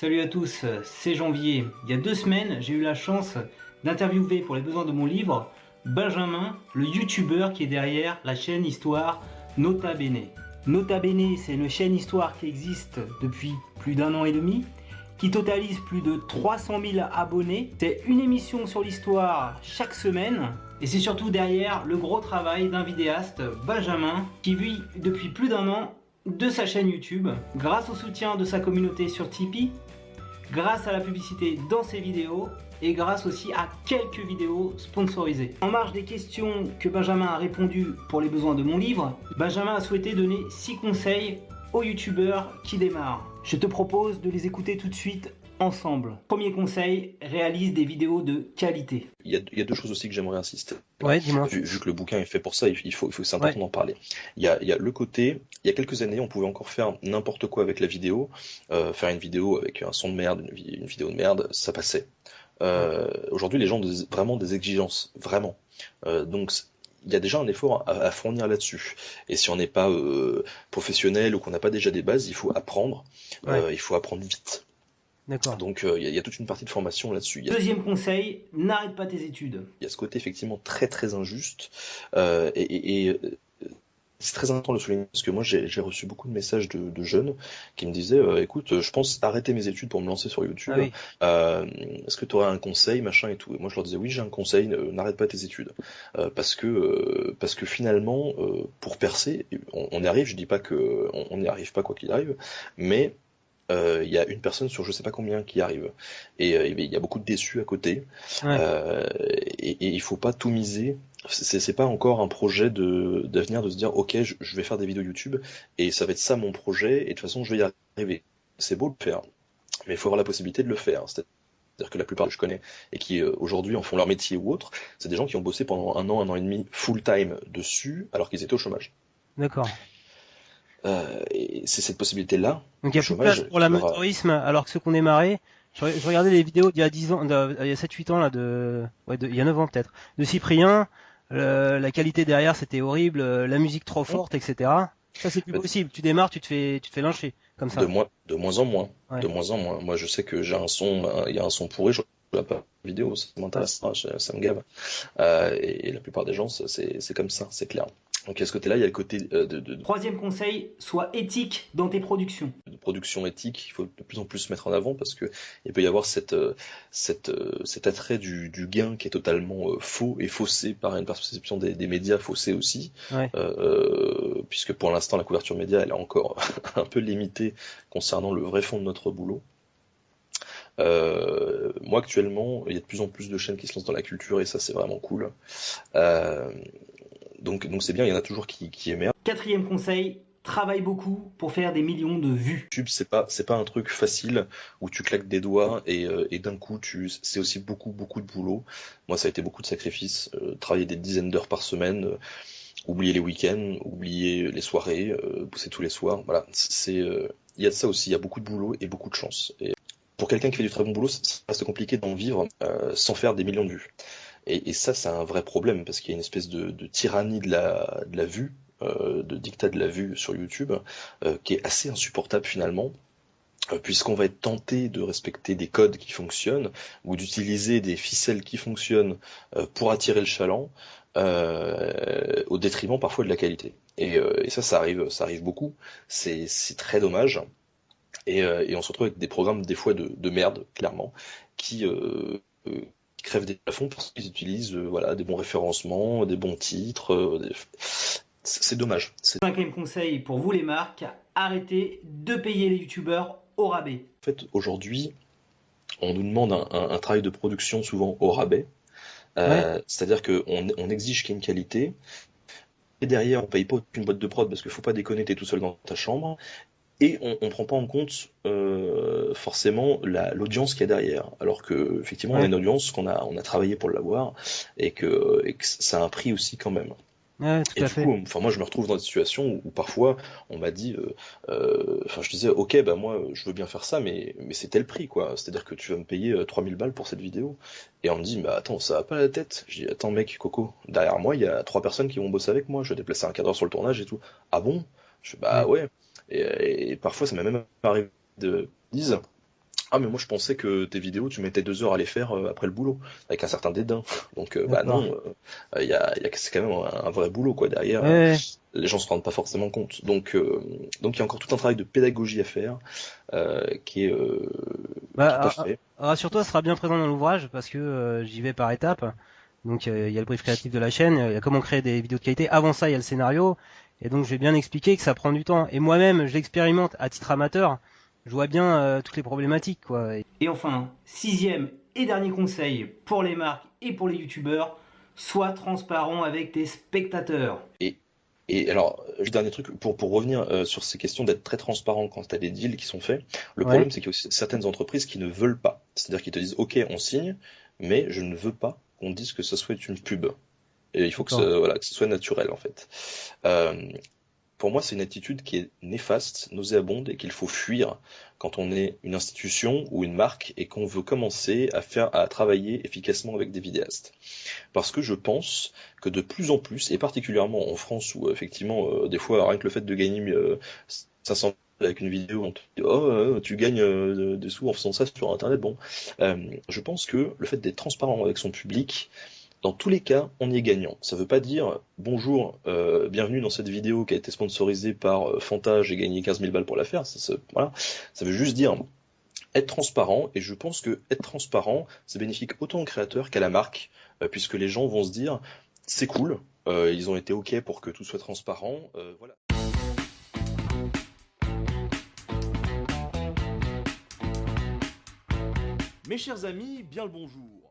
Salut à tous, c'est Janvier. Il y a deux semaines, j'ai eu la chance d'interviewer pour les besoins de mon livre Benjamin, le youtubeur qui est derrière la chaîne Histoire Nota Bene. Nota Bene, c'est une chaîne Histoire qui existe depuis plus d'un an et demi, qui totalise plus de 300 000 abonnés. C'est une émission sur l'histoire chaque semaine. Et c'est surtout derrière le gros travail d'un vidéaste, Benjamin, qui vit depuis plus d'un an de sa chaîne YouTube, grâce au soutien de sa communauté sur Tipeee, grâce à la publicité dans ses vidéos et grâce aussi à quelques vidéos sponsorisées. En marge des questions que Benjamin a répondu pour les besoins de mon livre, Benjamin a souhaité donner 6 conseils aux youtubeurs qui démarrent. Je te propose de les écouter tout de suite ensemble. Premier conseil, réalise des vidéos de qualité. Il y a, deux choses aussi que j'aimerais insister. Ouais, dis-moi. Vu, que le bouquin est fait pour ça, il faut, il faut c'est important d'en parler. Il y, a, il y, a, le côté, il y a quelques années, on pouvait encore faire n'importe quoi avec la vidéo, euh, faire une vidéo avec un son de merde, une, vidéo de merde, ça passait. Euh, Aujourd'hui, les gens ont vraiment des exigences, vraiment. Euh, donc il y a déjà un effort à, fournir là-dessus. Et si on n'est pas euh, professionnel ou qu'on n'a pas déjà des bases, il faut apprendre. Euh, il faut apprendre vite. D'accord. Donc euh, il y, a toute une partie de formation là-dessus. Deuxième conseil, n'arrête pas tes études. Il y a ce côté effectivement très très injuste euh, et, euh, c'est très important de le souligner parce que moi j'ai reçu beaucoup de messages de, jeunes qui me disaient écoute je pense arrêter mes études pour me lancer sur YouTube ah est-ce que tu aurais un conseil machin et tout et moi je leur disais oui j'ai un conseil n'arrête pas tes études parce que parce que finalement pour percer on, y arrive je dis pas que on n'y arrive pas quoi qu'il arrive mais euh, il y a une personne sur je sais pas combien qui arrive. Et euh, il y a beaucoup de déçus à côté. Euh, et, et, il faut pas tout miser. C'est pas encore un projet de d'avenir de se dire ok je, vais faire des vidéos YouTube et ça va être ça mon projet et de toute façon je vais y arriver. C'est beau de le faire, mais il faut avoir la possibilité de le faire. C'est-à-dire que la plupart que je connais et qui aujourd'hui en font leur métier ou autre, c'est des gens qui ont bossé pendant un an, un an et demi full time dessus alors qu'ils étaient au chômage. D'accord. Euh, c'est cette possibilité-là. Donc il y a plus de place pour l'amateurisme, alors que ceux qu'on démarré, je, je regardais les vidéos d'il y a 10 ans, il y a 7-8 ans là, de, ouais, de, il y a 9 ans peut-être, de Cyprien, la qualité derrière c'était horrible, la musique trop forte, etc. Ça c'est plus possible. Tu démarres, tu te fais, tu te fais lyncher comme ça. De moins, de moins en moins, de moins en moins. Moi je sais que j'ai un son, il y a un son pourri, je la pas vidéo, ça m'intéresse, ça me gave. Euh, et, la plupart des gens, c'est comme ça, c'est clair. Donc à ce côté-là, il y a le côté euh, de, Troisième conseil, sois éthique dans tes productions. De production éthique, il faut de plus en plus se mettre en avant parce que il peut y avoir cette, euh, cette, euh, cet attrait du, du, gain qui est totalement faux et faussé par une perception des, des médias faussée aussi, puisque pour l'instant la couverture média elle est encore un peu limitée concernant le vrai fond de notre boulot. Euh, moi actuellement, il y a de plus en plus de chaînes qui se lancent dans la culture et ça c'est vraiment cool. Euh, donc donc c'est bien, il y en a toujours qui, qui émergent. Quatrième conseil, travaille beaucoup pour faire des millions de vues. YouTube, c'est pas c'est pas un truc facile où tu claques des doigts et, euh, et d'un coup tu c'est aussi beaucoup beaucoup de boulot. Moi, ça a été beaucoup de sacrifices, euh, travailler des dizaines d'heures par semaine, euh, oublier les week-ends, oublier les soirées, pousser tous les soirs. Voilà, c'est il y a de ça aussi, il y a beaucoup de boulot et beaucoup de chance. Et pour quelqu'un qui fait du très bon boulot, ça reste compliqué d'en vivre sans faire des millions de vues. Et, ça, c'est un vrai problème parce qu'il y a une espèce de, tyrannie de la, de la vue, euh, de dictat de la vue sur YouTube, euh, qui est assez insupportable finalement euh, puisqu'on va être tenté de respecter des codes qui fonctionnent ou d'utiliser des ficelles qui fonctionnent pour attirer le chaland au détriment parfois de la qualité. Et, ça, ça arrive, ça arrive beaucoup. C'est très dommage. Et, on se retrouve avec des programmes des fois de, de merde, clairement, qui crèvent des plafonds parce qu'ils utilisent euh, voilà, des bons référencements, des bons titres. Euh, c'est dommage. Cinquième conseil pour vous les marques, arrêtez de payer les youtubeurs au rabais. En fait, aujourd'hui, on nous demande un, travail de production souvent au rabais. Euh, c'est-à-dire qu'on on exige qu'il y ait une qualité, et derrière, on paye pas une boîte de prod parce qu'il faut pas déconner, t'es tout seul dans ta chambre et on ne prend pas en compte euh, forcément l'audience qu'il y a derrière. Alors que effectivement, on a une audience qu'on a, on a travaillé pour l'avoir et que, et que ça a un prix aussi quand même. Ouais, tout et à du fait. coup, enfin moi je me retrouve dans des situations où, parfois on m'a dit, euh, euh, enfin je disais ok bah moi je veux bien faire ça mais mais c'est tel prix quoi, c'est-à-dire que tu vas me payer 3000 balles pour cette vidéo. Et on me dit bah attends ça va pas la tête, je dis attends mec Coco derrière moi il y a trois personnes qui vont bosser avec moi, je vais déplacer un cadre sur le tournage et tout, ah bon, je dis bah ouais. et, parfois, ça m'a même arrivé de dire Ah mais moi je pensais que tes vidéos tu mettais deux heures à les faire euh, après le boulot avec un certain dédain donc euh, bah non il y a, y a c'est quand même un, vrai boulot quoi derrière. Les gens se rendent pas forcément compte. Donc donc il y a encore tout un travail de pédagogie à faire qui est bah, rassure-toi sera bien présent dans l'ouvrage parce que j'y vais par étapes. Donc il y a le brief créatif de la chaîne il y a comment créer des vidéos de qualité. Avant ça il y a le scénario et donc je vais bien expliquer que ça prend du temps. Et moi-même, je l'expérimente à titre amateur. Je vois bien euh, toutes les problématiques, quoi. Et enfin, sixième et dernier conseil pour les marques et pour les youtubeurs, sois transparent avec tes spectateurs. Et, et alors, juste dernier truc, pour, pour revenir euh, sur ces questions d'être très transparent quand tu as des deals qui sont faits, le problème c'est qu'il y a certaines entreprises qui ne veulent pas. C'est-à-dire qu'ils te disent, ok, on signe, mais je ne veux pas qu'on dise que ce soit une pub. Et il faut que, ce, voilà, que ce soit naturel en fait. Euh, pour moi, c'est une attitude qui est néfaste, nauséabonde et qu'il faut fuir quand on est une institution ou une marque et qu'on veut commencer à faire, à travailler efficacement avec des vidéastes. Parce que je pense que de plus en plus, et particulièrement en France où effectivement, euh, des fois, rien que le fait de gagner euh, 500 avec une vidéo, on te dit oh tu gagnes euh, des sous en faisant ça sur internet. Bon, euh, je pense que le fait d'être transparent avec son public, dans tous les cas, on y est gagnant. Ça ne veut pas dire bonjour, euh, bienvenue dans cette vidéo qui a été sponsorisée par euh, Fanta, j'ai gagné 15 000 balles pour la faire. Ça, voilà. ça veut juste dire être transparent, et je pense que être transparent, c'est bénéfique autant au créateur qu'à la marque, euh, puisque les gens vont se dire c'est cool, ils ont été ok pour que tout soit transparent, voilà. Mes chers amis, bien le bonjour.